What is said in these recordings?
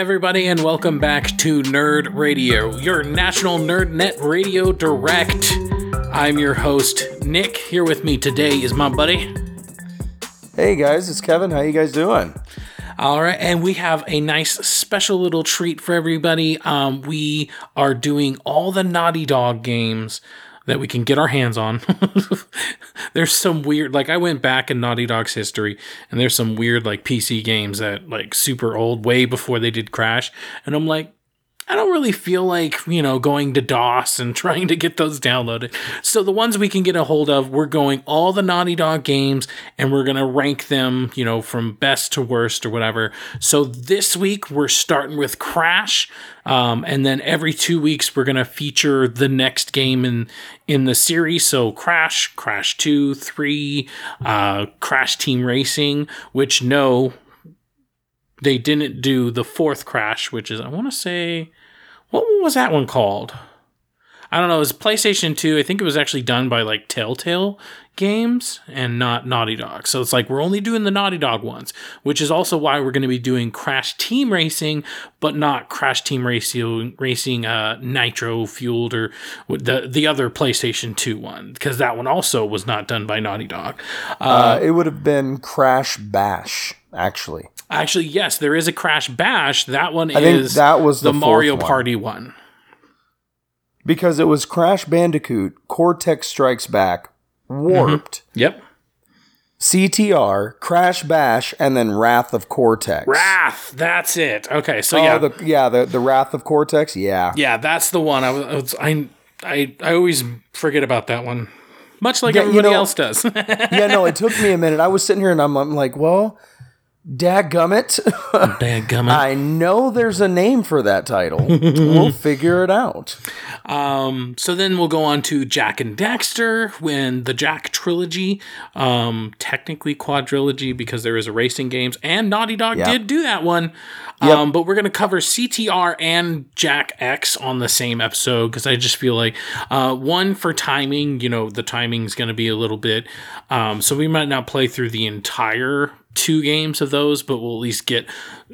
everybody, and welcome back to Nerd Radio, your national NerdNet Radio Direct. I'm your host, Nick. Here with me today is my buddy. Hey guys, it's Kevin. How you guys doing? All right, and we have a nice special little treat for everybody. Um, we are doing all the Naughty Dog games that we can get our hands on. there's some weird, like I went back in Naughty Dog's history, and there's some weird like PC games that like super old, way before they did Crash, and I'm like, I don't really feel like, you know, going to DOS and trying to get those downloaded. So the ones we can get a hold of, we're going all the Naughty Dog games and we're going to rank them, you know, from best to worst or whatever. So this week we're starting with Crash. Um, and then every two weeks we're going to feature the next game in, in the series. So Crash, Crash 2, 3, uh, Crash Team Racing, which no, they didn't do the fourth crash, which is I want to say what was that one called? I don't know. It was PlayStation 2. I think it was actually done by like Telltale Games and not Naughty Dog. So it's like we're only doing the Naughty Dog ones, which is also why we're going to be doing Crash Team Racing, but not Crash Team Racing, racing uh, Nitro fueled or the the other PlayStation 2 one, because that one also was not done by Naughty Dog. Uh, uh, it would have been Crash Bash, actually. Actually, yes, there is a Crash Bash. That one I is that was the, the Mario one. Party one. Because it was Crash Bandicoot, Cortex Strikes Back, Warped. Mm-hmm. Yep. CTR, Crash Bash, and then Wrath of Cortex. Wrath, that's it. Okay, so oh, yeah, the, yeah, the the Wrath of Cortex, yeah, yeah, that's the one. I was, I, I, I always forget about that one, much like yeah, everybody you know, else does. yeah, no, it took me a minute. I was sitting here and I'm, I'm like, well, Dadgummit. Dadgummit. I know there's a name for that title. we'll figure it out. Um, so then we'll go on to Jak and Daxter when the Jak trilogy, um, technically quadrilogy because there is a racing games, and Naughty Dog yep. did do that one. Yep. Um, but we're going to cover CTR and Jak X on the same episode because I just feel like uh, one for timing, you know, the timing is going to be a little bit. Um, so we might not play through the entire two games of those, but we'll at least get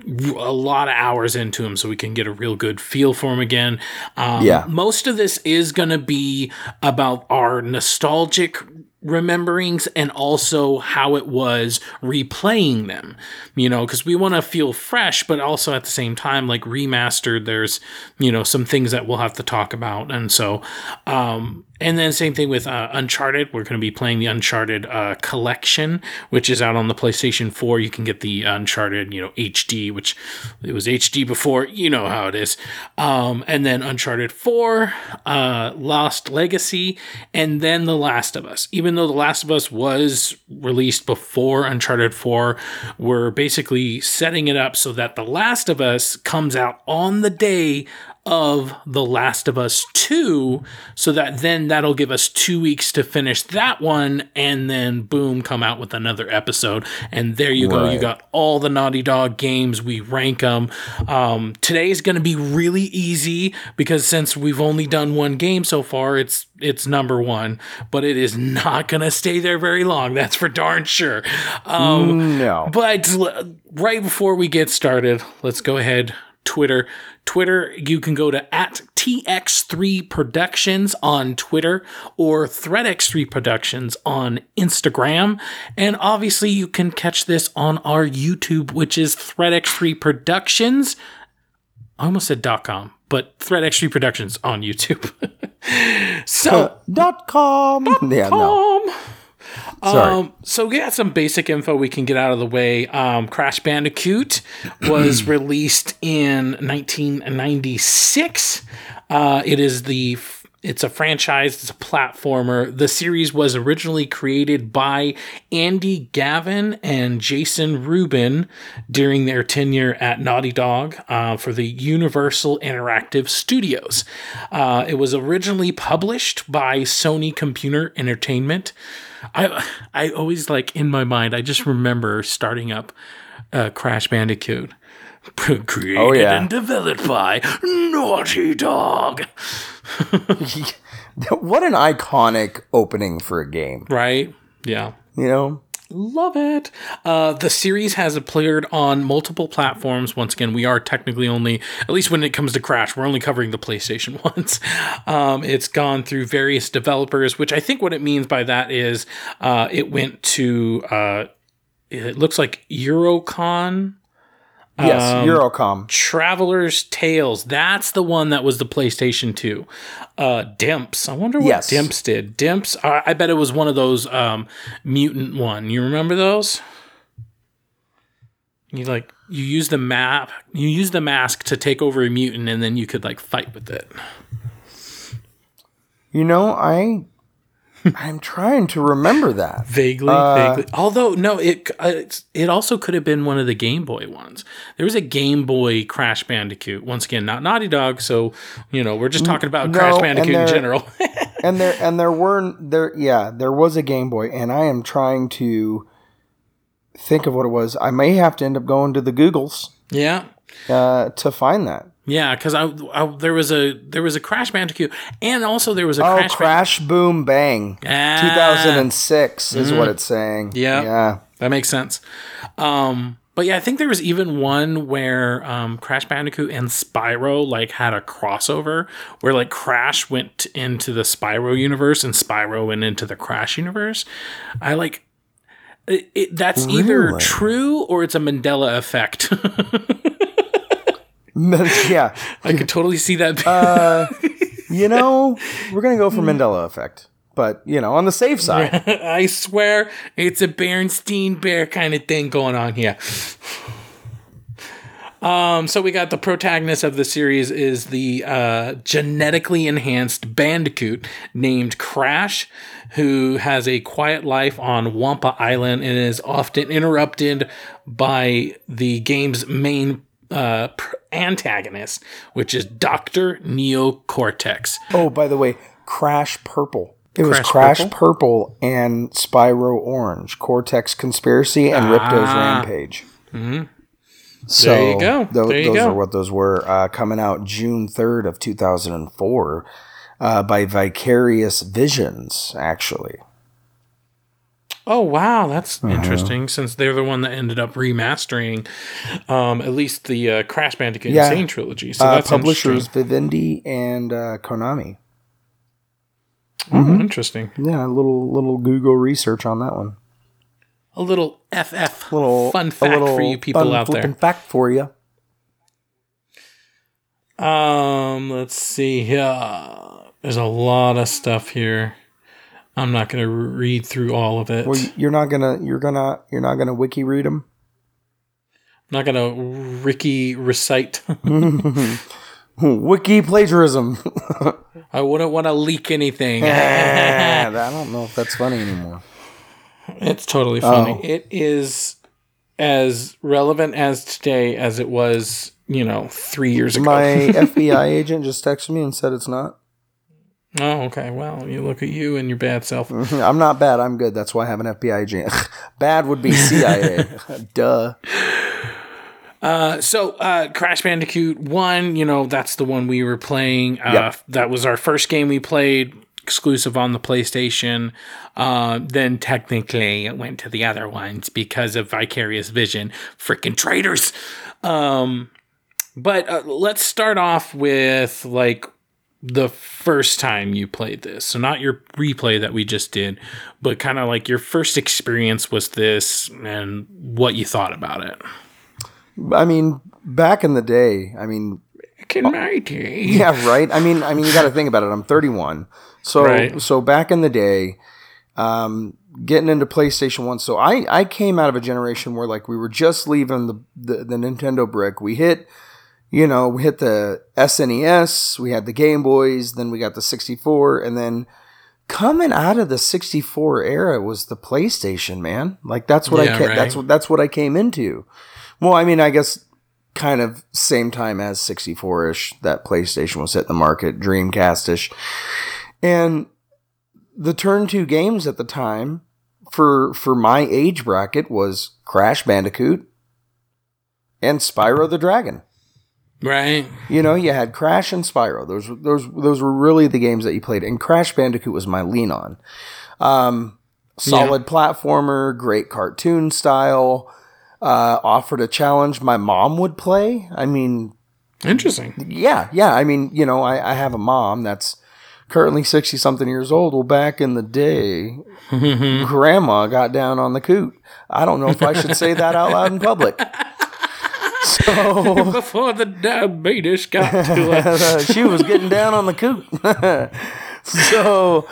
a lot of hours into them so we can get a real good feel for them again. Um, yeah. Most of this is going to be about our nostalgic rememberings and also how it was replaying them you know because we want to feel fresh but also at the same time like remastered there's you know some things that we'll have to talk about and so um and then same thing with uh, Uncharted. We're going to be playing the Uncharted uh, collection, which is out on the PlayStation 4. You can get the Uncharted, you know, HD, which it was HD before. You know how it is. Um, and then Uncharted 4, uh, Lost Legacy, and then The Last of Us. Even though The Last of Us was released before Uncharted 4, we're basically setting it up so that The Last of Us comes out on the day of The Last of Us 2 so that then that'll give us 2 weeks to finish that one and then boom come out with another episode. And there you go. Right. you got all the Naughty Dog games. We rank them um, today is going to be really easy because since we've only done one game so far it's it's number 1 but it is not going to stay there very long that's for darn sure. Um, no. but right before we get started let's go ahead Twitter. Twitter, you can go to at TX3 Productions on Twitter or ThreadX3 Productions on Instagram. And obviously, you can catch this on our YouTube, which is ThreadX3 Productions. I almost said .com, but ThreadX3 Productions on YouTube. so, dot .com. Dot yeah, com. No. Um, so we got some basic info we can get out of the way. Um, Crash Bandicoot was released in 1996. Uh, it is the it's a franchise, it's a platformer. The series was originally created by Andy Gavin and Jason Rubin during their tenure at Naughty Dog uh, for the Universal Interactive Studios. Uh, it was originally published by Sony Computer Entertainment. I I always like in my mind. I just remember starting up uh, Crash Bandicoot, created oh, yeah. and developed by Naughty Dog. what an iconic opening for a game, right? Yeah, you know. Love it. Uh, the series has appeared on multiple platforms. Once again, we are technically only, at least when it comes to Crash, we're only covering the PlayStation ones. Um, it's gone through various developers, which I think what it means by that is uh, it went to, uh, it looks like Eurocon Yes, um, Eurocom. Traveller's Tales. That's the one that was the PlayStation 2. Uh, Dimps. I wonder what yes. Dimps did. Dimps, uh, I bet it was one of those um, mutant one. You remember those? You like you use the map, you use the mask to take over a mutant, and then you could like fight with it. You know, I I'm trying to remember that vaguely, uh, vaguely. Although no, it uh, it also could have been one of the Game Boy ones. There was a Game Boy Crash Bandicoot. Once again, not Naughty Dog, so you know we're just talking about no, Crash Bandicoot in general. and there and there weren't there. Yeah, there was a Game Boy, and I am trying to think of what it was. I may have to end up going to the Googles. Yeah. Uh, to find that. Yeah, because I, I, there was a there was a Crash Bandicoot, and also there was a oh, Crash, Crash Boom Bang, ah. two thousand and six is mm-hmm. what it's saying. Yeah, yeah, that makes sense. Um, but yeah, I think there was even one where um, Crash Bandicoot and Spyro like had a crossover where like Crash went into the Spyro universe and Spyro went into the Crash universe. I like it, it that's really? either true or it's a Mandela effect. yeah, I could totally see that. uh, you know, we're gonna go for Mandela effect, but you know, on the safe side. I swear, it's a Bernstein Bear kind of thing going on here. Um, so we got the protagonist of the series is the uh, genetically enhanced bandicoot named Crash, who has a quiet life on Wumpa Island and is often interrupted by the game's main uh, antagonist, which is Doctor Neocortex. Oh, by the way, Crash Purple. It Crash was Crash Purple? Purple? and Spyro Orange, Cortex Conspiracy, and ah. Ripto's Rampage. Mm-hmm. So there you go. Th- there you those go. are what those were. Uh, coming out June third of two thousand and four, uh, by Vicarious Visions, actually. Oh wow, that's uh-huh. interesting. Since they're the one that ended up remastering, um, at least the uh, Crash Bandicoot yeah. N. Sane trilogy. So uh, that's publishers Vivendi and uh, Konami. Oh, mm-hmm. interesting. Yeah, a little little Google research on that one. A little FF little fun fact little for you people out there. Fact for you. Um, let's see. Yeah, there's a lot of stuff here. I'm not going to read through all of it. Well, you're not gonna you're gonna you're not gonna wiki read them. I'm not gonna Ricky recite. wiki plagiarism. I wouldn't want to leak anything. I don't know if that's funny anymore. It's totally funny. Oh. It is as relevant as today as it was, you know, three years ago. My FBI agent just texted me and said it's not. Oh, okay. Well, you look at you and your bad self. I'm not bad. I'm good. That's why I have an FBI agent. bad would be CIA. Duh. Uh, so uh, Crash Bandicoot One, you know, that's the one we were playing. Uh, yep. That was our first game we played, exclusive on the PlayStation. Uh, then technically it went to the other ones because of Vicarious Vision. Freaking traitors. Um, but uh, let's start off with like the first time you played this. So not your replay that we just did, but kind of like your first experience was this and what you thought about it. I mean, back in the day, I mean, back in my day. Yeah, right. I mean, I mean, you got to think about it. I'm 31. So right. so back in the day, um, getting into PlayStation 1. So I I came out of a generation where like we were just leaving the the, the Nintendo brick. We hit you know, we hit the SNES, we had the Game Boys, then we got the 64, and then coming out of the 64 era was the PlayStation, man. Like that's what yeah, I ca- right. that's what that's what I came into. Well, I mean, I guess kind of same time as 64ish that PlayStation was hitting the market, Dreamcast-ish. And the turn 2 games at the time for for my age bracket was Crash Bandicoot and Spyro the Dragon. Right. You know, you had Crash and Spyro. Those those those were really the games that you played, and Crash Bandicoot was my lean on. Um, solid yeah. platformer, great cartoon style. Uh, offered a challenge my mom would play. I mean, interesting. Yeah, yeah. I mean, you know, I, I have a mom that's currently 60 something years old. Well, back in the day, grandma got down on the coot. I don't know if I should say that out loud in public. Before the diabetes got to her, she was getting down on the coop. so,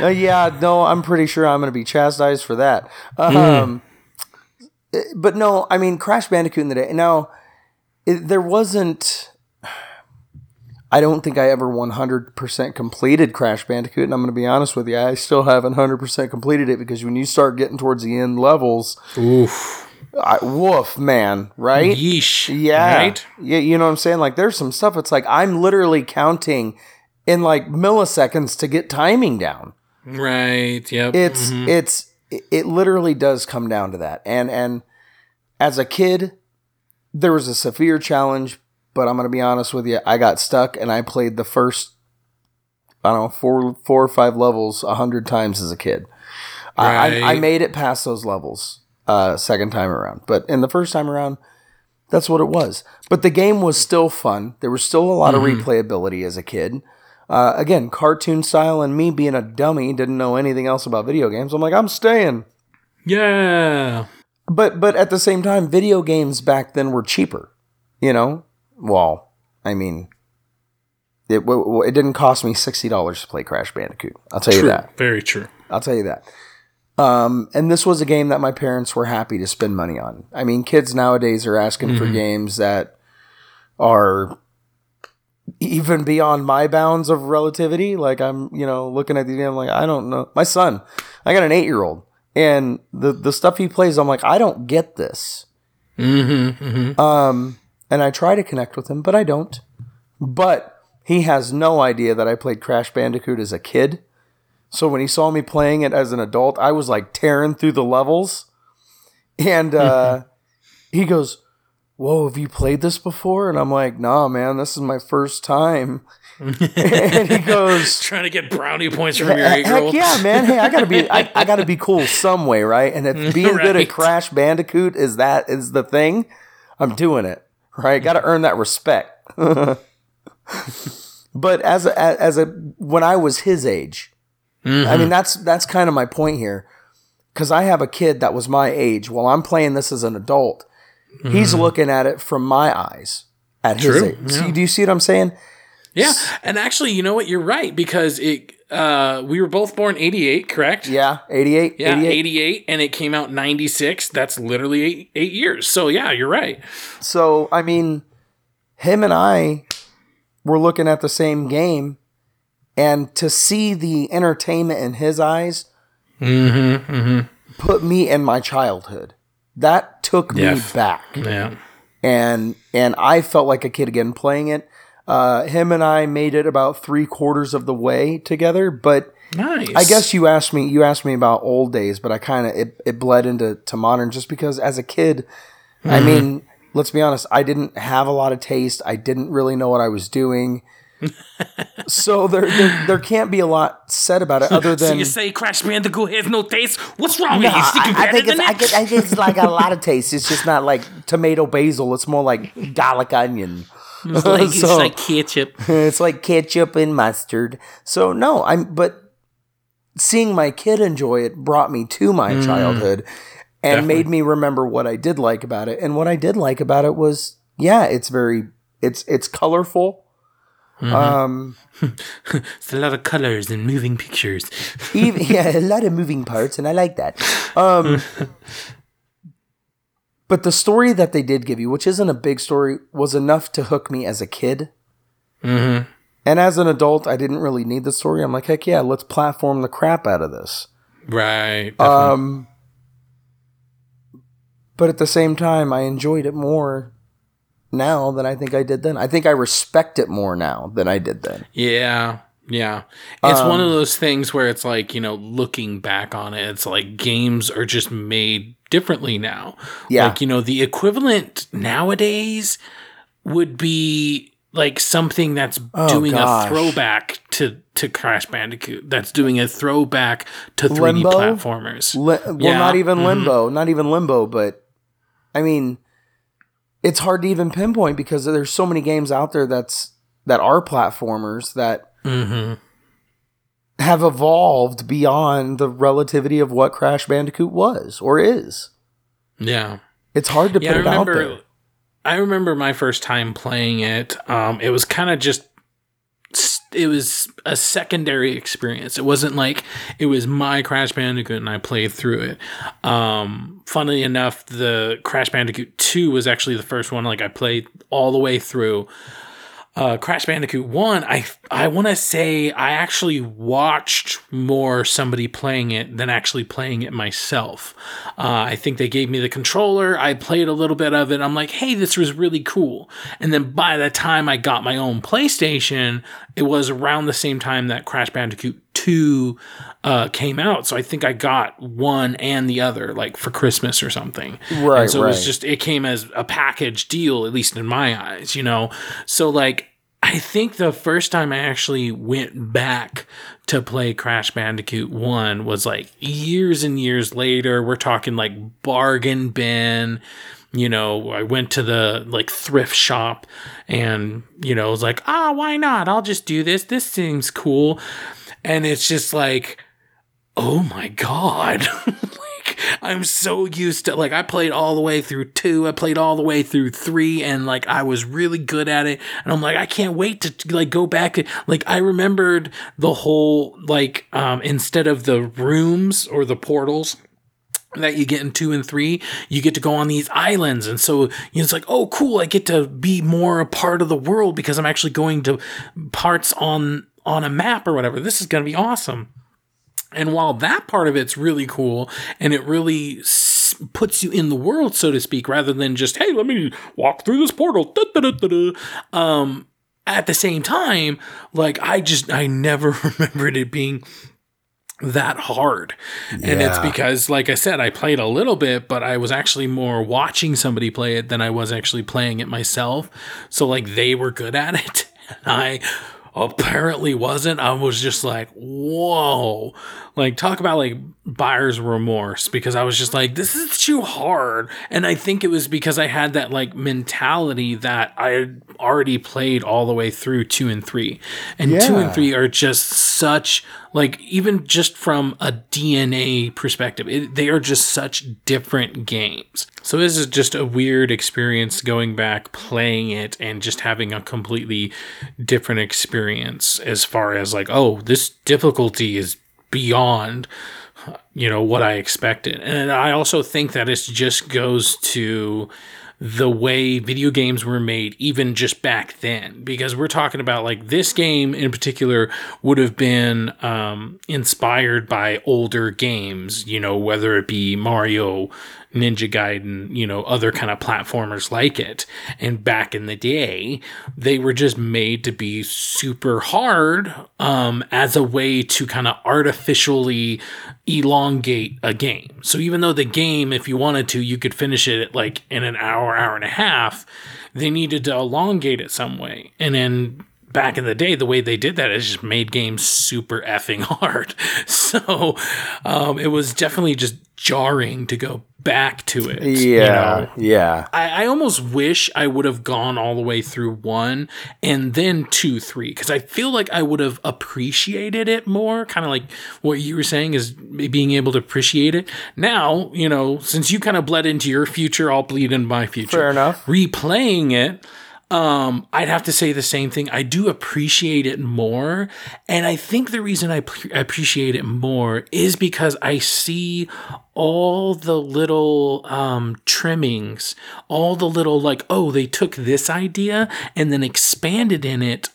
uh, yeah, no, I'm pretty sure I'm going to be chastised for that. Um, mm. But no, I mean, Crash Bandicoot in the day. Now, it, there wasn't. I don't think I ever 100% completed Crash Bandicoot, and I'm going to be honest with you, I still haven't 100% completed it because when you start getting towards the end levels, oof, I, woof, man, right? Yeesh, yeah, right? Yeah, you know what I'm saying? Like, there's some stuff. It's like I'm literally counting in like milliseconds to get timing down. Right. Yep. It's mm-hmm. it's it literally does come down to that. And and as a kid, there was a severe challenge but I'm gonna be honest with you, I got stuck and I played the first I don't know four four or five levels a hundred times as a kid. Right. I, I, made it past those levels uh, second time around, but in the first time around, that's what it was. But the game was still fun. There was still a lot mm-hmm. of replayability as a kid. Uh, again, cartoon style, and me being a dummy, didn't know anything else about video games. I'm like, I'm staying. Yeah. But but at the same time, video games back then were cheaper. You know, well, I mean, it it didn't cost me sixty dollars to play Crash Bandicoot. I'll tell true. you that. Very true. I'll tell you that. Um, and this was a game that my parents were happy to spend money on. I mean, kids nowadays are asking mm-hmm. for games that are even beyond my bounds of relativity. Like I'm, you know, looking at the game, like I don't know. My son, I got an eight year old, and the the stuff he plays, I'm like, I don't get this. Mm-hmm, mm-hmm. Um, and I try to connect with him, but I don't. But he has no idea that I played Crash Bandicoot as a kid. So when he saw me playing it as an adult, I was like tearing through the levels. And uh, he goes, Whoa, have you played this before? And I'm like, Nah, man, this is my first time. and he goes, trying to get brownie points from your eight year. Yeah, man. Hey, I gotta be, I, I, gotta be cool some way, right? And if being right. good at Crash Bandicoot is that is the thing, I'm doing it right? Got to earn that respect. but as a, as a when I was his age, mm-hmm. I mean that's that's kind of my point here, because I have a kid that was my age. While I'm playing this as an adult, mm-hmm. he's looking at it from my eyes at True. his age. Yeah. See, do you see what I'm saying? Yeah, and actually, you know what? You're right because it. Uh, we were both born 88, correct? Yeah, 88. Yeah, 88. 88, and it came out 96. That's literally eight, eight years. So, yeah, you're right. So, I mean, him and I were looking at the same game, and to see the entertainment in his eyes mm-hmm, mm-hmm. put me in my childhood. That took me back. Yeah. And and I felt like a kid again playing it uh, him and I made it about three quarters of the way together, but nice. I guess you asked me you asked me about old days, but I kind of it, it bled into to modern just because as a kid, mm-hmm. I mean, let's be honest, I didn't have a lot of taste. I didn't really know what I was doing. So there, there, there can't be a lot said about it other than so you say Crash Bandicoot has no taste. What's wrong no, with you? I, I, think it's, I, think, I think it's like a lot of taste. It's just not like tomato basil. It's more like garlic onion. It's like, so, it's like ketchup. It's like ketchup and mustard. So no, I'm but seeing my kid enjoy it brought me to my mm, childhood and definitely. made me remember what I did like about it. And what I did like about it was yeah, it's very it's it's colorful. Mm-hmm. Um, it's a lot of colors and moving pictures. even, yeah, a lot of moving parts, and I like that. Um, but the story that they did give you, which isn't a big story, was enough to hook me as a kid. Mm-hmm. And as an adult, I didn't really need the story. I'm like, heck yeah, let's platform the crap out of this. Right. Um. But at the same time, I enjoyed it more now than I think I did then. I think I respect it more now than I did then. Yeah. Yeah. It's um, one of um, those things where it's like, you know, looking back on it, it's like games are just made differently now. Yeah. Like, you know, the equivalent nowadays would be like something that's oh, doing gosh. a throwback to to Crash Bandicoot. That's doing a throwback to 3D limbo? platformers. Li- well, yeah. not even mm-hmm. Limbo, not even Limbo, but I mean, it's hard to even pinpoint because there's so many games out there that's that are platformers that mm-hmm. have evolved beyond the relativity of what Crash Bandicoot was or is. Yeah, it's hard to yeah, put I it remember, out there. I remember my first time playing it. Um, it was kind of just it was a secondary experience. It wasn't like it was my Crash Bandicoot and I played through it. Um, funnily enough, the Crash Bandicoot 2 was actually the first one like I played all the way through uh, Crash Bandicoot 1, I, I want to say I actually watched more somebody playing it than actually playing it myself. Uh, I think they gave me the controller. I played a little bit of it. I'm like, hey, this was really cool. And then by the time I got my own PlayStation, it was around the same time that Crash Bandicoot 2 uh, came out. So I think I got one and the other, like for Christmas or something. Right. And so right. it was just, it came as a package deal, at least in my eyes, you know? So, like, I think the first time I actually went back to play Crash Bandicoot 1 was like years and years later. We're talking like bargain bin. You know, I went to the like thrift shop and, you know, I was like, ah, why not? I'll just do this. This seems cool. And it's just like, oh my God. Like, I'm so used to like I played all the way through two, I played all the way through three, and like I was really good at it. And I'm like, I can't wait to like go back. Like I remembered the whole like um instead of the rooms or the portals that you get in two and three, you get to go on these islands. And so you know, it's like, oh, cool, I get to be more a part of the world because I'm actually going to parts on on a map or whatever. This is gonna be awesome. And while that part of it's really cool and it really s- puts you in the world, so to speak, rather than just, hey, let me walk through this portal. Um, at the same time, like I just, I never remembered it being that hard. Yeah. And it's because, like I said, I played a little bit, but I was actually more watching somebody play it than I was actually playing it myself. So, like, they were good at it. And I apparently wasn't. I was just like, whoa. Like, talk about like buyer's remorse because I was just like, this is too hard. And I think it was because I had that like mentality that I had already played all the way through two and three. And yeah. two and three are just such, like, even just from a DNA perspective, it, they are just such different games. So this is just a weird experience going back, playing it, and just having a completely different experience as far as like, oh, this difficulty is beyond you know what I expected. And I also think that it just goes to the way video games were made even just back then. Because we're talking about like this game in particular would have been um, inspired by older games you know whether it be mario Ninja Gaiden, you know, other kind of platformers like it. And back in the day, they were just made to be super hard um, as a way to kind of artificially elongate a game. So even though the game, if you wanted to, you could finish it like in an hour, hour and a half, they needed to elongate it some way. And then back in the day, the way they did that is just made games super effing hard. So um, it was definitely just jarring to go back to it. Yeah, you know? yeah. I, I, almost wish I would have gone all the way through one and then two, three, because I feel like I would have appreciated it more. Kind of like what you were saying is being able to appreciate it. Now, you know, since you kind of bled into your future, I'll bleed into my future. Fair enough. Replaying it um, I'd have to say the same thing. I do appreciate it more. And I think the reason I p- appreciate it more is because I see all the little um, trimmings, all the little, like, oh, they took this idea and then expanded in it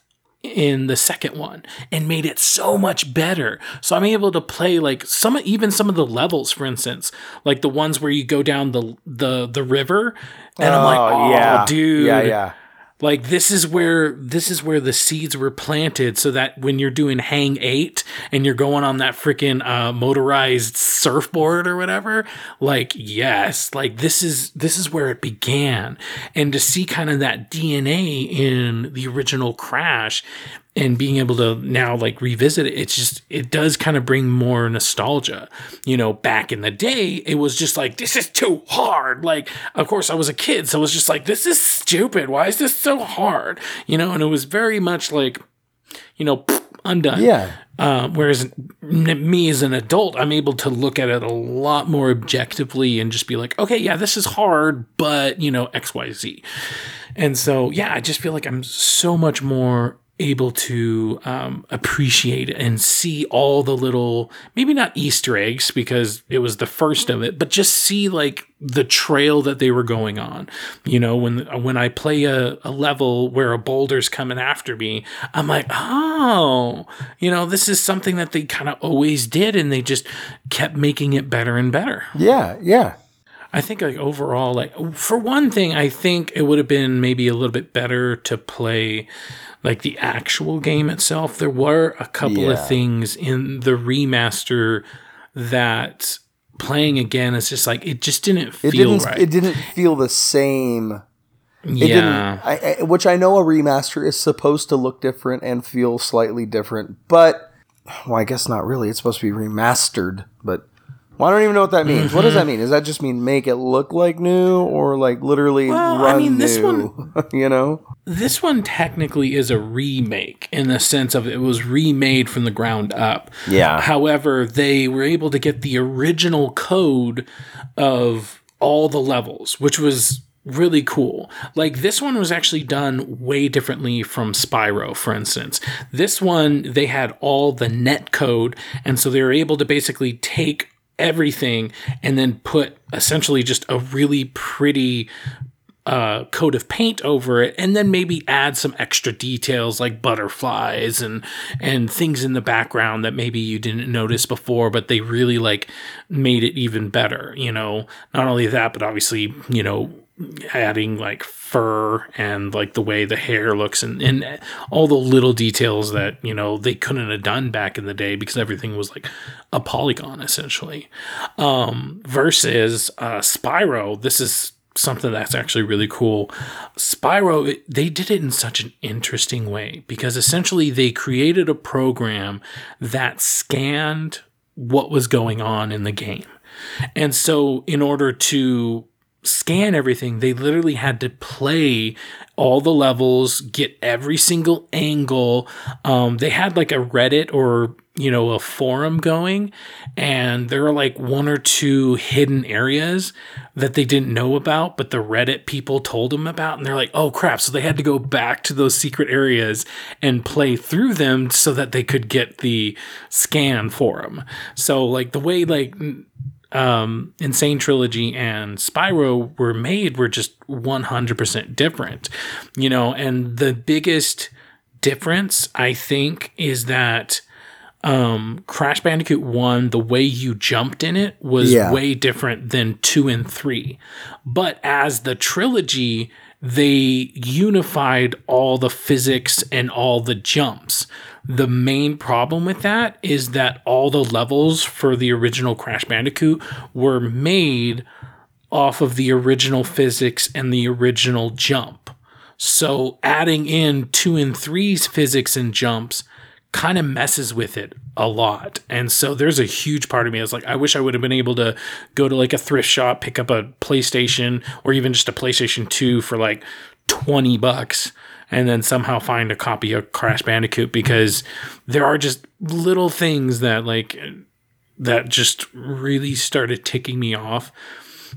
in the second one and made it so much better. So I'm able to play like some even some of the levels for instance, like the ones where you go down the the the river and I'm like, "Oh, yeah. dude. Yeah, yeah. Like this is where this is where the seeds were planted, so that when you're doing hang eight and you're going on that freaking uh, motorized surfboard or whatever, like yes, like this is this is where it began, and to see kind of that DNA in the original Crash, and being able to now like revisit it it's just it does kind of bring more nostalgia. You know back in the day it was just like this is too hard. Like of course i was a kid so it was just like this is stupid. Why is this so hard? You know and it was very much like you know undone yeah. Uh, whereas me as an adult i'm able to look at it a lot more objectively and just be like okay yeah this is hard but you know xyz and so yeah i just feel like i'm so much more able to um, appreciate and see all the little maybe not easter eggs because it was the first of it but just see like the trail that they were going on. You know when when i play a, a level where a boulder's coming after me i'm like oh you know this is something that they kind of always did and they just kept making it better and better. Yeah yeah I think like overall, like for one thing, I think it would have been maybe a little bit better to play like the actual game itself. There were a couple yeah. of things in the remaster that playing again is just like it just didn't feel it didn't, right. It didn't feel the same. yeah, I, I, which I know a remaster is supposed to look different and feel slightly different, but well, I guess not really. It's supposed to be remastered, but well, I don't even know what that means. Mm-hmm. What does that mm-hmm. mean? Does that just mean make it look like new, or like literally well, run I mean, this new? One, you know, this one technically is a remake in the sense of it was remade from the ground up. Yeah. However, they were able to get the original code of all the levels, which was really cool. Like this one was actually done way differently from Spyro, for instance. This one, they had all the net code, and so they were able to basically take everything and then put essentially just a really pretty uh, coat of paint over it, and then maybe add some extra details like butterflies and and things in the background that maybe you didn't notice before, but they really like made it even better. You know, not only that, but obviously, you know, adding like fur and like the way the hair looks and, and all the little details that you know they couldn't have done back in the day because everything was like a polygon essentially. Um versus uh spyro this is something that's actually really cool. Spyro they did it in such an interesting way because essentially they created a program that scanned what was going on in the game. And so in order to scan everything. They literally had to play all the levels, get every single angle. Um, they had like a Reddit or you know a forum going, and there are like one or two hidden areas that they didn't know about, but the Reddit people told them about, and they're like, "Oh crap!" So they had to go back to those secret areas and play through them so that they could get the scan for them. So like the way like um, N. Sane Trilogy and Spyro were made were just 100% different, you know, and the biggest difference I think is that um, Crash Bandicoot 1, the way you jumped in it was yeah. way different than 2 and 3. But as the trilogy, they unified all the physics and all the jumps. The main problem with that is that all the levels for the original Crash Bandicoot were made off of the original physics and the original jump. So adding in 2 and three's physics and jumps kind of messes with it a lot. And so there's a huge part of me that's like, I wish I would have been able to go to like a thrift shop, pick up a PlayStation or even just a PlayStation 2 for like 20 bucks and then somehow find a copy of Crash Bandicoot because there are just little things that like that just really started ticking me off.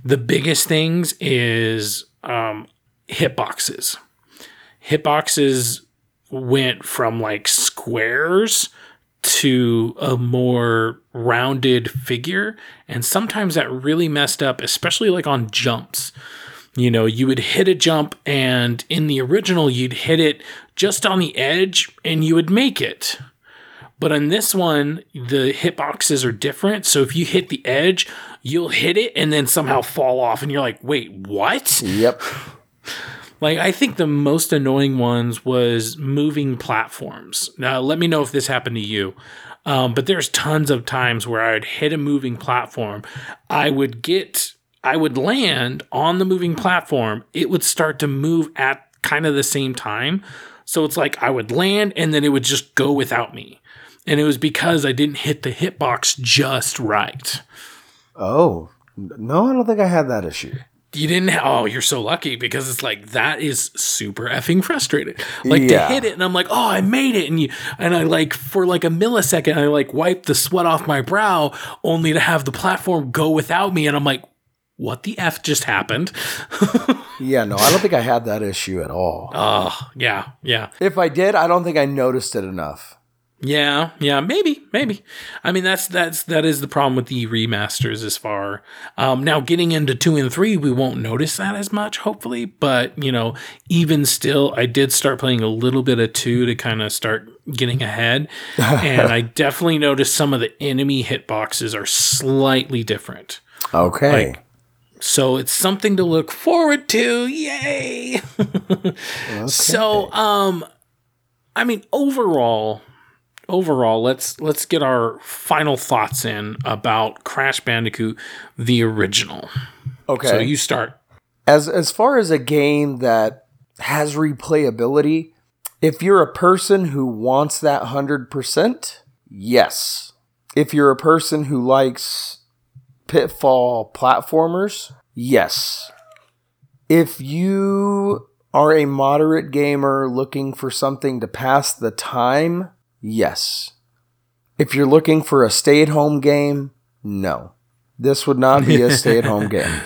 The biggest things is um, hitboxes. Hitboxes went from like squares to a more rounded figure. And sometimes that really messed up, especially like on jumps. You know, you would hit a jump, and in the original, you'd hit it just on the edge and you would make it. But on this one, the hitboxes are different. So if you hit the edge, you'll hit it and then somehow fall off, and you're like, wait, what? Yep. Like I think the most annoying ones was moving platforms. Now let me know if this happened to you. Um, but there's tons of times where I'd hit a moving platform. I would get, I would land on the moving platform. It would start to move at kind of the same time. So it's like I would land and then it would just go without me. And it was because I didn't hit the hitbox just right. Oh, no, I don't think I had that issue you didn't oh you're so lucky because it's like that is super effing frustrating. Like yeah. to hit it and i'm like oh i made it. And you and i like for like a millisecond i like wipe the sweat off my brow only to have the platform go without me. And i'm like what the f just happened? Yeah no i don't think i had that issue at all. Oh yeah yeah. If i did i don't think i noticed it enough yeah, yeah, maybe, maybe. I mean, that's that's that is the problem with the remasters as far. Um, now, getting into two and three, we won't notice that as much, hopefully. But you know, even still, I did start playing a little bit of two to kind of start getting ahead, and I definitely noticed some of the enemy hitboxes are slightly different. Okay. Like, so it's something to look forward to. Yay! okay. So, um, I mean, overall overall, let's let's get our final thoughts in about Crash Bandicoot the original. Okay. So you start. As as far as a game that has replayability, if you're a person who wants that 100%, yes. If you're a person who likes pitfall platformers, yes. If you are a moderate gamer looking for something to pass the time, Yes. If you're looking for a stay at home game, no. This would not be a stay at home game.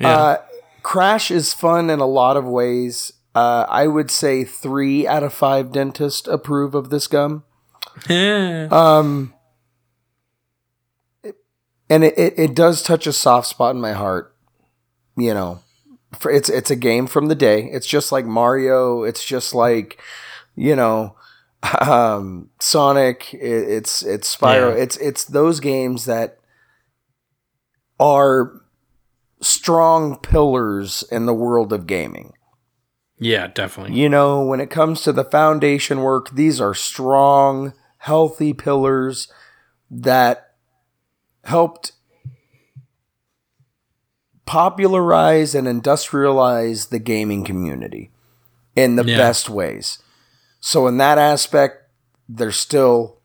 Yeah. Uh, Crash is fun in a lot of ways. Uh, I would say three out of five dentists approve of this gum. um, and it, it, it, does touch a soft spot in my heart. You know, for, it's it's a game from the day. It's just like Mario. It's just like, you know, um, Sonic, it, it's it's Spyro, yeah. it's it's those games that are strong pillars in the world of gaming. Yeah, definitely. You know, when it comes to the foundation work, these are strong, healthy pillars that helped popularize and industrialize the gaming community in the yeah. best ways. So in that aspect, they're still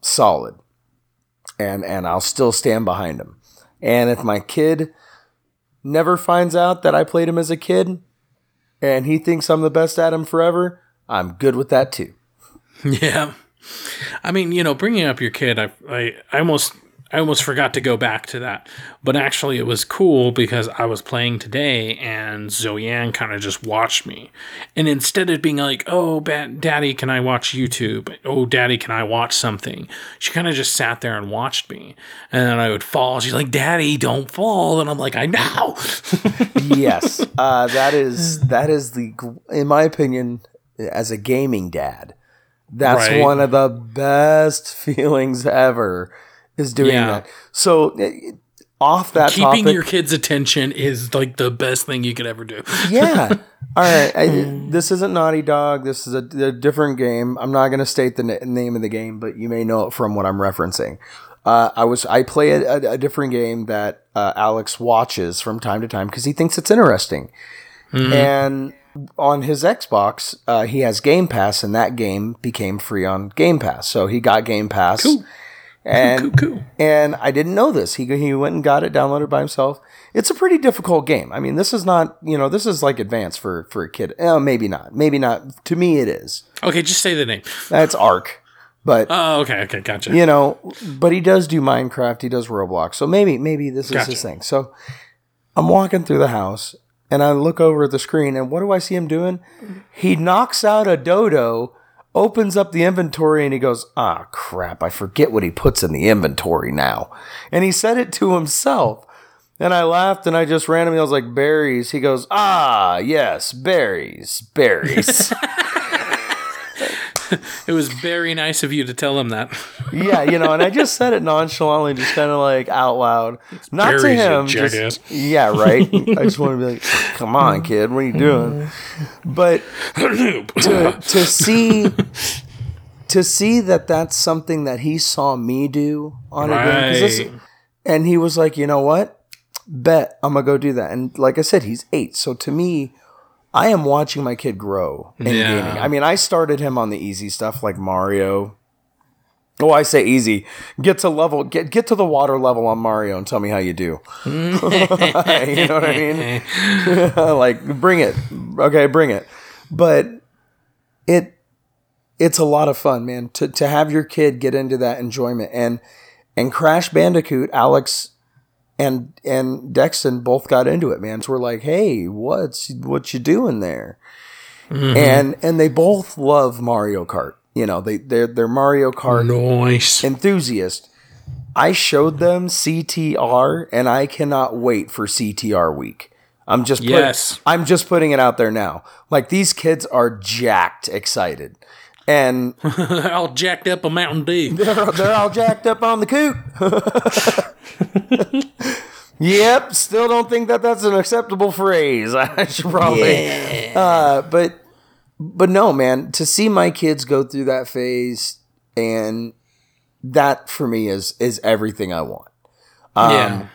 solid. And and I'll still stand behind them. And if my kid never finds out that I played him as a kid and he thinks I'm the best at him forever, I'm good with that too. Yeah. I mean, you know, bringing up your kid, I, I, I almost I almost forgot to go back to that. But actually, it was cool because I was playing today and Zoe kind of just watched me. And instead of being like, oh, daddy, can I watch YouTube? Oh, daddy, can I watch something? She kind of just sat there and watched me. And then I would fall. She's like, daddy, don't fall. And I'm like, I know. yes. Uh, that is, that is the, in my opinion, as a gaming dad, that's right. one of the best feelings ever is doing yeah. that. So eh, off that keeping topic, your kids' attention is like the best thing you could ever do. yeah. All right. I, this isn't Naughty Dog. This is a, a different game. I'm not going to state the na- name of the game, but you may know it from what I'm referencing. Uh, I was I play a, a, a different game that uh, Alex watches from time to time because he thinks it's interesting, mm-hmm. and on his Xbox uh, he has Game Pass, and that game became free on Game Pass. So he got Game Pass. Cool and cool. and I didn't know this. He he went and got it downloaded by himself. It's a pretty difficult game. I mean, this is not you know this is like advanced for for a kid. Eh, maybe not. Maybe not. To me, it is. Okay, just say the name. That's Ark. But oh, okay, okay, gotcha. You know, but he does do Minecraft. He does Roblox. So maybe maybe this is gotcha. his thing. So I'm walking through the house and I look over at the screen and what do I see him doing? He knocks out a dodo opens up the inventory and he goes, ah, crap, I forget what he puts in the inventory now. And he said it to himself. And I laughed and I just randomly, I was like, berries. He goes, ah, yes, berries, berries. it was very nice of you to tell him that. yeah, you know, and I just said it nonchalantly, just kind of like out loud, not to him. Just, yeah, right. I just want to be like, "Come on, kid, what are you doing?" But to to see to see that that's something that he saw me do on right. a game, this, and he was like, "You know what? Bet I'm gonna go do that." And like I said, he's eight, so to me I am watching my kid grow in yeah. gaming. I mean, I started him on the easy stuff like Mario. Oh, I say easy. Get to level, get get to the water level on Mario and tell me how you do. you know what I mean? like, bring it. Okay, bring it. But it it's a lot of fun, man. To to have your kid get into that enjoyment and and Crash Bandicoot, Alex and and Dexton both got into it, man. So we're like, hey, what's what you doing there? Mm-hmm. And and they both love Mario Kart. You know, they they're they're Mario Kart nice. enthusiast. I showed them CTR, and I cannot wait for CTR week. I'm just put, yes. I'm just putting it out there now. Like these kids are jacked excited, and they're all jacked up on Mountain Dew. They're, they're all jacked up on the coot. yep, still don't think that that's an acceptable phrase. I should probably. Yeah. Uh, but but no, man, to see my kids go through that phase and that for me is is everything I want. Um, yeah.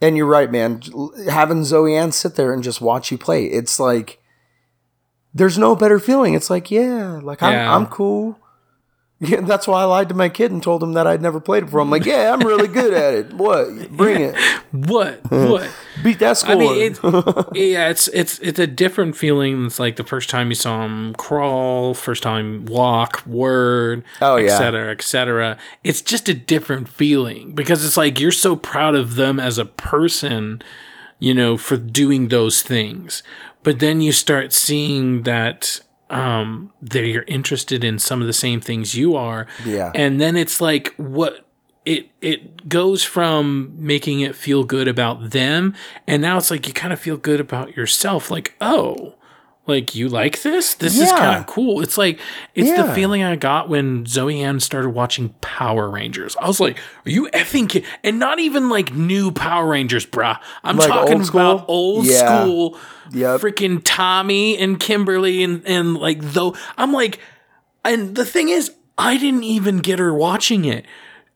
And you're right, man. Having Zoe Ann sit there and just watch you play, it's like there's no better feeling. It's like, yeah, like I'm, yeah. I'm cool. Yeah, that's why I lied to my kid and told him that I'd never played it before. I'm like, yeah, I'm really good at it. What? Bring it. what? What? Beat that score. I mean, it's, yeah, it's it's it's a different feeling. It's like the first time you saw him crawl, first time walk, word, oh yeah, etc. etc. It's just a different feeling because it's like you're so proud of them as a person, you know, for doing those things. But then you start seeing that um, they're interested in some of the same things you are. Yeah. And then it's like what it it goes from making it feel good about them and now it's like you kind of feel good about yourself like oh like you like this this yeah. is kind of cool it's like it's yeah. the feeling i got when zoe ann started watching power rangers i was like are you effing kidding and not even like new power rangers bruh i'm like talking old about old yeah. school yep. freaking tommy and kimberly and and like though i'm like and the thing is i didn't even get her watching it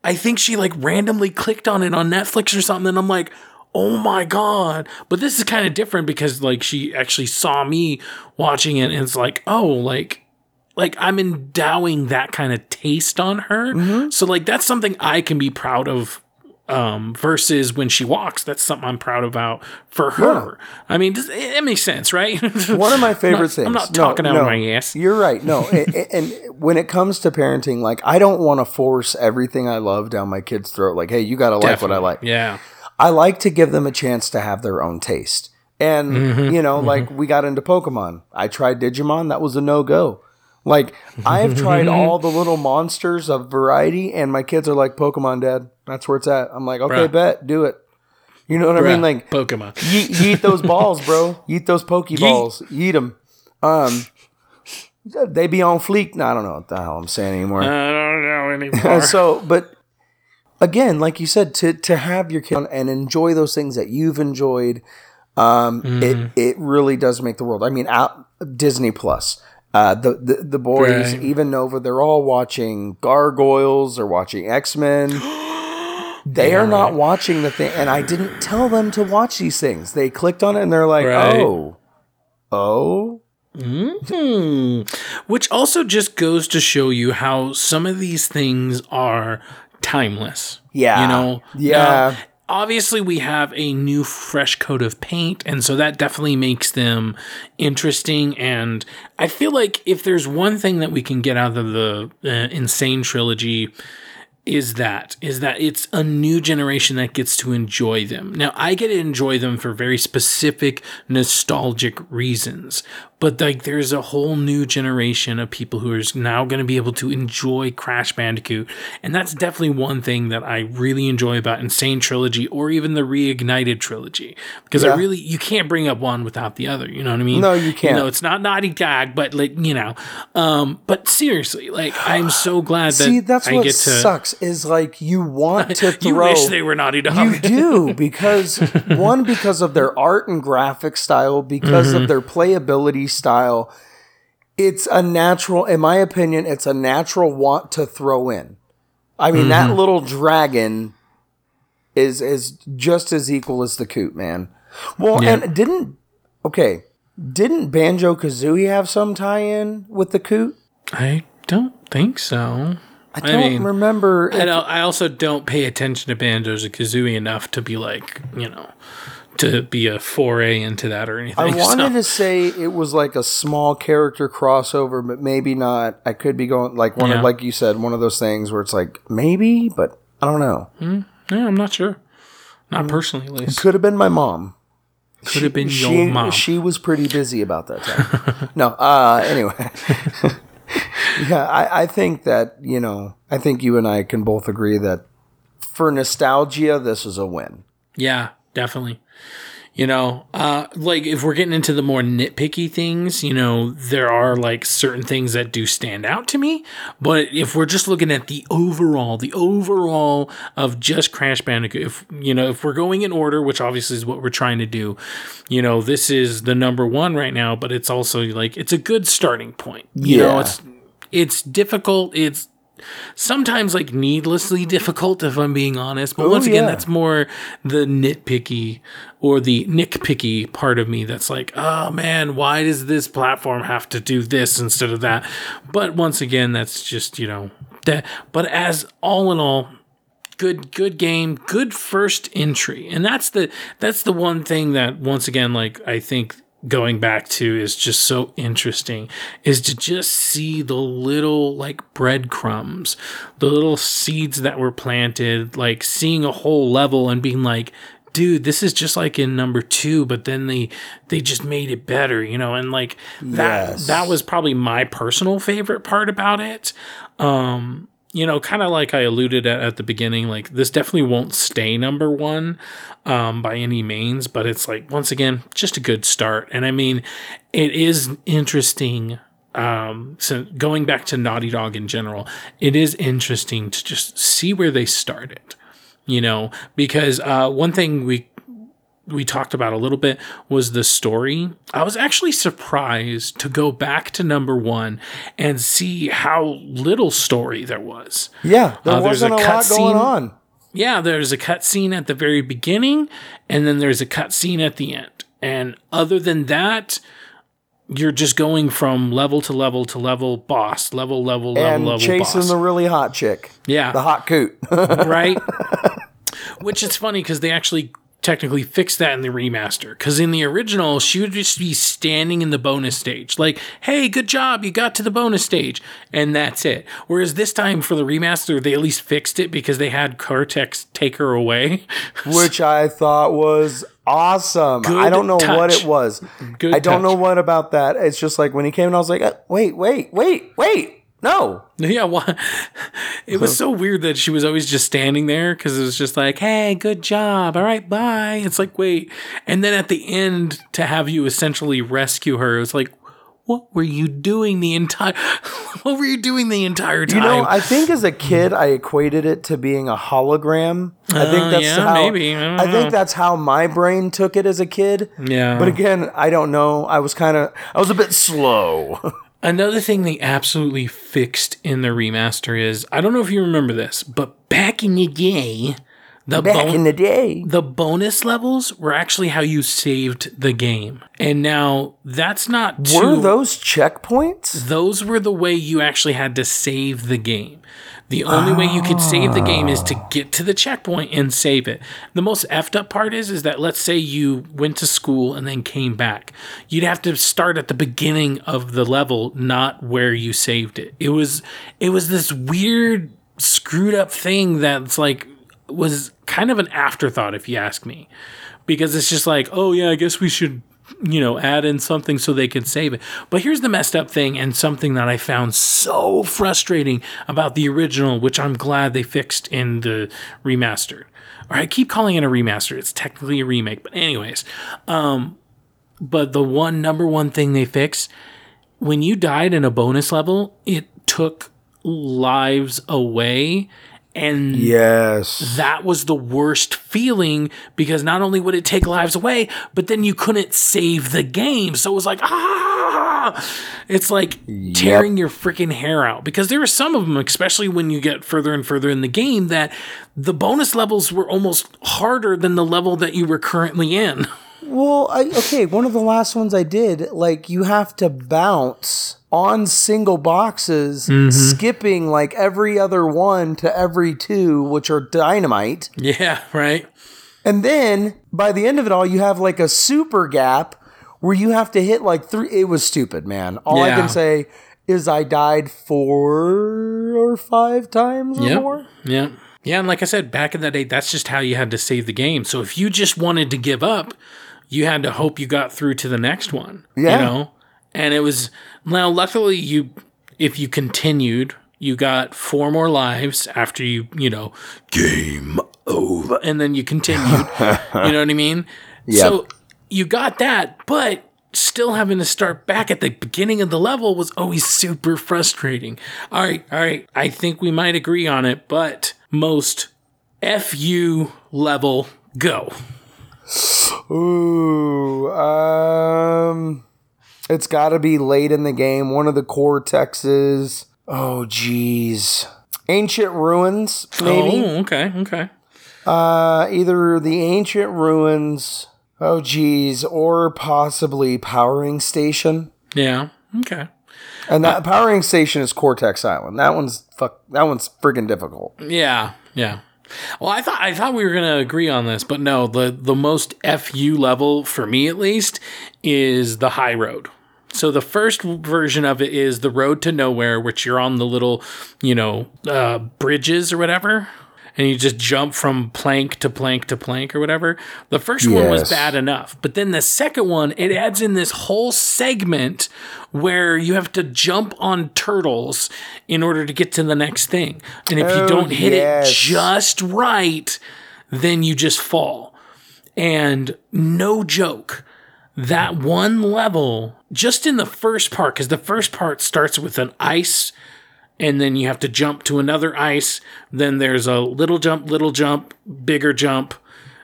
I think she like randomly clicked on it on Netflix or something, and I'm like, oh my god. But this is kind of different because like she actually saw me watching it, and it's like, oh, like like I'm endowing that kind of taste on her. Mm-hmm. So like that's something I can be proud of um, versus when she walks. That's something I'm proud about for her. Yeah. I mean, does, it, makes sense, right? One of my favorite not, things. I'm not talking no, out no, of my ass. You're right. No, and, and, when it comes to parenting, like I don't want to force everything I love down my kid's throat. Like, hey, you got to like what I like. Yeah. I like to give them a chance to have their own taste. And mm-hmm, you know, mm-hmm. like we got into Pokemon. I tried Digimon. That was a no go. Like I've tried all the little monsters of variety, and my kids are like Pokemon, Dad. That's where it's at. I'm like, okay, Bruh. bet, do it. You know what Bruh. I mean? Like Pokemon. Yeet, eat those balls, bro. Eat those Pokeballs. Yeet. Eat them. Um, they be on fleek. No, I don't know what the hell I'm saying anymore. I don't know anymore. so, but again, like you said, to to have your kid and enjoy those things that you've enjoyed, um, mm. it it really does make the world. I mean, out, Disney Plus. Uh, the, the the boys, right. even Nova, they're all watching Gargoyles. They're watching X Men. they yeah, are not watching the thing, and I didn't tell them to watch these things. They clicked on it, and they're like, right. "Oh, oh." hmm Which also just goes to show you how some of these things are timeless. Yeah. You know? Yeah. Now, obviously we have a new fresh coat of paint and so that definitely makes them interesting and i feel like if there's one thing that we can get out of the uh, N. Sane trilogy is that is that it's a new generation that gets to enjoy them now i get to enjoy them for very specific nostalgic reasons but like there's a whole new generation of people who are now going to be able to enjoy Crash Bandicoot, and that's definitely one thing that I really enjoy about N. Sane Trilogy or even the Reignited Trilogy because yeah. I really you can't bring up one without the other. You know what I mean? No, you can't. You know, it's not Naughty Dog, but like you know, um, but seriously, like I'm so glad that see that's I what get to, sucks is like you want to throw. you wish they were Naughty Dog. You do because one because of their art and graphic style, because mm-hmm. of their playability style. It's a natural, in my opinion, it's a natural want to throw in. I mean, mm-hmm. that little dragon is is just as equal as the coot, man. Well, yeah. and didn't okay, didn't Banjo Kazooie have some tie-in with the coot? I don't think so. I don't I mean, remember. I, I also don't pay attention to Banjos and Kazooie enough to be like, you know, to be a foray into that or anything. I wanted so. to say it was like a small character crossover, but maybe not. I could be going like one yeah. of, like you said, one of those things where it's like maybe, but I don't know. Mm, yeah, I'm not sure. Not mm, personally, at least. Could have been my mom. Could have been she, your mom. She was pretty busy about that time. no, uh, anyway. yeah, I, I think that, you know, I think you and I can both agree that for nostalgia, this is a win. Yeah, definitely. You know, uh, like if we're getting into the more nitpicky things, you know, there are like certain things that do stand out to me. But if we're just looking at the overall, the overall of just Crash Bandicoot, if you know, if we're going in order, which obviously is what we're trying to do, you know, this is the number one right now. But it's also like it's a good starting point. You yeah. know, it's it's difficult. It's sometimes like needlessly difficult if i'm being honest but oh, once again yeah. that's more the nitpicky or the nitpicky part of me that's like oh man why does this platform have to do this instead of that but once again that's just you know that but as all in all good good game good first entry and that's the that's the one thing that once again like i think going back to is just so interesting is to just see the little like breadcrumbs, the little seeds that were planted, like seeing a whole level and being like, dude, this is just like in number two, but then they they just made it better, you know, and like that yes. that was probably my personal favorite part about it. Um you know, kind of like I alluded at, at the beginning, like this definitely won't stay number one um, by any means, but it's like, once again, just a good start. And I mean, it is interesting. Um, so going back to Naughty Dog in general, it is interesting to just see where they started, you know, because uh, one thing we we talked about a little bit was the story. I was actually surprised to go back to number one and see how little story there was. Yeah, there uh, wasn't a, a lot going on. Yeah, there's a cut scene at the very beginning, and then there's a cut scene at the end. And other than that, you're just going from level to level to level, boss level, level, level, and level, chasing boss. the really hot chick. Yeah, the hot coot. right. Which is funny because they actually technically fix that in the remaster. Because in the original, she would just be standing in the bonus stage, like, hey, good job, you got to the bonus stage. And that's it. Whereas this time for the remaster, they at least fixed it because they had Cortex take her away. Which I thought was awesome. Good I don't know touch. what it was. Good I don't touch. know what about that. It's just like when he came and I was like, uh, wait, wait, wait, wait. No. Yeah, well, it was so weird that she was always just standing there because it was just like, hey, good job. All right, bye. It's like, wait. And then at the end, to have you essentially rescue her, it was like, what were you doing the entire what were you doing the entire time? You know, I think as a kid I equated it to being a hologram. I think uh, that's yeah, how maybe. I, I think that's how my brain took it as a kid. Yeah. But again, I don't know. I was kind of I was a bit slow. Another thing they absolutely fixed in the remaster is I don't know if you remember this, but back in the day, the back bon- in the day, the bonus levels were actually how you saved the game, and now that's not. Too, were those checkpoints? Those were the way you actually had to save the game. The only way you could save the game is to ah. get to the checkpoint and save it. The most effed up part is is that let's say you went to school and then came back. You'd have to start at the beginning of the level, not where you saved it. It was it was this weird screwed up thing that's like was kind of an afterthought if you ask me. Because it's just like, oh yeah, I guess we should you know, add in something so they can save it. But here's the messed up thing, and something that I found so frustrating about the original, which I'm glad they fixed in the remastered. Or I keep calling it a remaster. It's technically a remake, but anyways, um, but the one number one thing they fixed when you died in a bonus level, it took lives away and yes, that was the worst feeling because not only would it take lives away, but then you couldn't save the game. So it was like, ah, it's like yep. tearing your freaking hair out because there were some of them, especially when you get further and further in the game, that the bonus levels were almost harder than the level that you were currently in. Well, I, okay, one of the last ones I did, like you have to bounce on single boxes, mm-hmm. skipping like every other one to every two, which are dynamite. Yeah, right. And then by the end of it all, you have like a super gap where you have to hit like three. It was stupid, man. All yeah. I can say is I died four or five times or yep. more. Yeah. Yeah. And like I said, back in the day, that's just how you had to save the game. So if you just wanted to give up, you had to hope you got through to the next one. Yeah. You know? And it was now luckily you if you continued, you got four more lives after you, you know, game over. And then you continued. you know what I mean? Yep. So you got that, but still having to start back at the beginning of the level was always super frustrating. All right, all right. I think we might agree on it, but most FU level go. Ooh, um, it's got to be late in the game. One of the cortexes. Oh, geez. Ancient ruins, maybe. Oh, okay, okay. Uh, either the ancient ruins. Oh, geez, or possibly powering station. Yeah. Okay. And that uh, powering station is Cortex Island. That one's fuck. That one's friggin' difficult. Yeah. Yeah. Well, I thought I thought we were gonna agree on this, but no. the The most fu level for me, at least, is the high road. So the first version of it is the road to nowhere, which you're on the little, you know, uh, bridges or whatever and you just jump from plank to plank to plank or whatever. The first yes. one was bad enough, but then the second one it adds in this whole segment where you have to jump on turtles in order to get to the next thing. And if oh, you don't hit yes. it just right, then you just fall. And no joke, that one level, just in the first part, because the first part starts with an ice and then you have to jump to another ice. Then there's a little jump, little jump, bigger jump,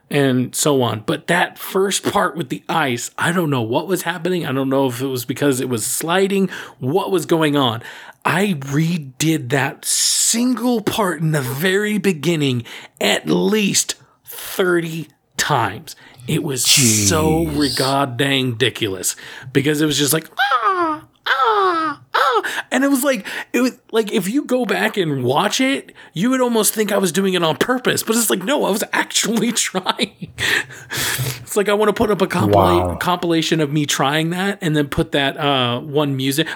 and so on. But that first part with the ice, I don't know what was happening. I don't know if it was because it was sliding, what was going on. I redid that single part in the very beginning at least 30 times. It was Jeez. so god dang ridiculous because it was just like, ah, ah, and it was like it was like if you go back and watch it, you would almost think I was doing it on purpose. But it's like no, I was actually trying. it's like I want to put up a compila- wow. compilation of me trying that, and then put that uh, one music,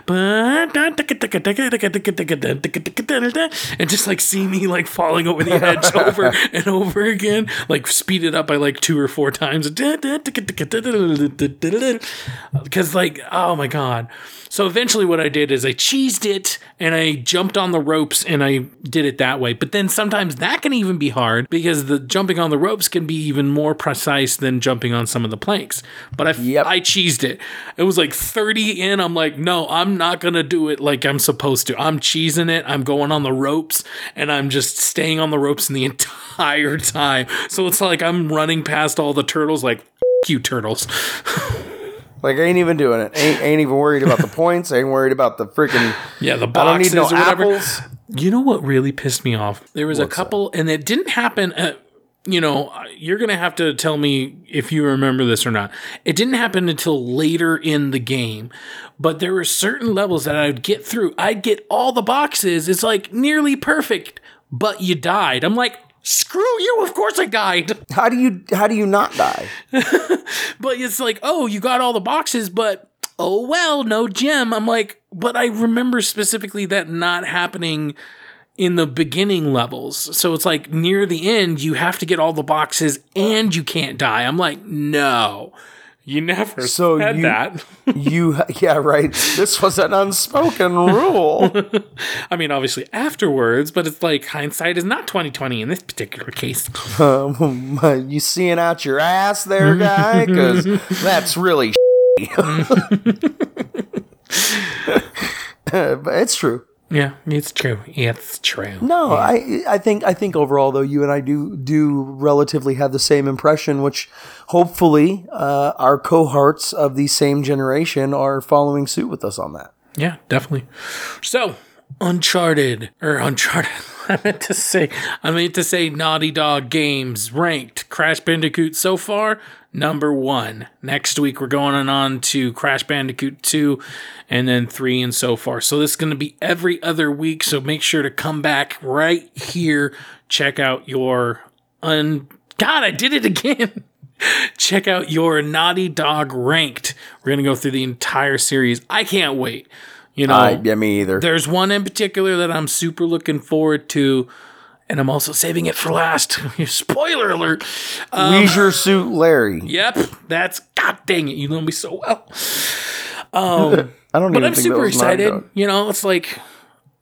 and just like see me like falling over the edge over and over again, like speed it up by like two or four times, because like oh my god. So eventually, what I did is I cheesed it and I jumped on the ropes and I did it that way. But then sometimes that can even be hard because the jumping on the ropes can be even more precise than jumping on some of the planks. But I, yep. I cheesed it. It was like 30 in. I'm like, no, I'm not going to do it like I'm supposed to. I'm cheesing it. I'm going on the ropes and I'm just staying on the ropes in the entire time. So it's like I'm running past all the turtles, like, you turtles. Like I ain't even doing it. Ain't, ain't even worried about the points. ain't worried about the freaking yeah the boxes I don't need no or whatever. Apples. You know what really pissed me off? There was What's a couple, that? and it didn't happen. At, you know, uh, you're gonna have to tell me if you remember this or not. It didn't happen until later in the game, but there were certain levels that I'd get through. I'd get all the boxes. It's like nearly perfect, but you died. I'm like, screw you of course i died. How do you how do you not die? But it's like oh you got all the boxes but oh well no gem. I'm like but i remember specifically that not happening in the beginning levels. So it's like near the end you have to get all the boxes and you can't die. I'm like no You never so said you, that. you, yeah, right. This was an unspoken rule. I mean, obviously afterwards, but it's like hindsight is not twenty twenty in this particular case. Um, you seeing out your ass there, guy? Because that's really. but it's true. Yeah, it's true. It's true. No, yeah. I I think I think overall though you and I do do relatively have the same impression, which hopefully uh, our cohorts of the same generation are following suit with us on that. Yeah, definitely. So Uncharted or Uncharted. I meant to say I meant to say Naughty Dog games ranked Crash Bandicoot so far number one. Next week, we're going on to Crash Bandicoot 2 and then 3 and so far. So this is going to be every other week. So make sure to come back right here. Check out your un. God, I did it again. Check out your Naughty Dog ranked. We're going to go through the entire series. I can't wait. You know, uh, yeah, me either. There's one in particular that I'm super looking forward to and I'm also saving it for last. Spoiler alert. Um, Leisure Suit Larry. Yep, that's God dang it. You know me so well. Um, I don't. But I'm super excited. You know, it's like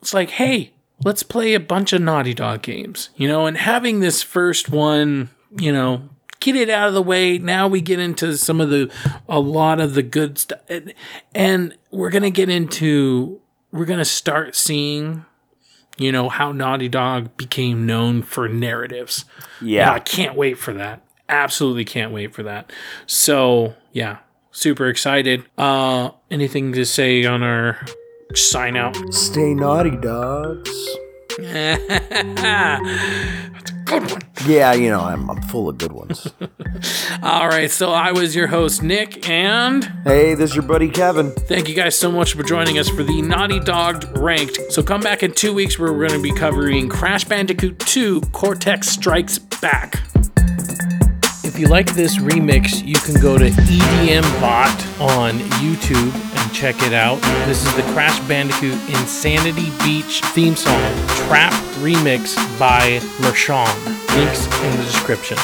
it's like, hey, let's play a bunch of Naughty Dog games. You know, and having this first one, you know, get it out of the way. Now we get into some of the a lot of the good stuff, and, and we're gonna get into we're gonna start seeing you know, how Naughty Dog became known for narratives. Yeah. I can't wait for that. Absolutely can't wait for that. So, yeah, super excited. Uh anything to say on our sign out? Stay naughty, dogs. That's a good one. Yeah, you know, I'm, I'm full of good ones. All right, so I was your host, Nick, and. Hey, this is your buddy, Kevin. Thank you guys so much for joining us for the Naughty Dog Ranked. So come back in two weeks where we're going to be covering Crash Bandicoot 2 Cortex Strikes Back. If you like this remix, you can go to EDM Bot on YouTube check it out. This is the Crash Bandicoot N. Sanity Beach theme song, Trap Remix by Mershon. Links in the description.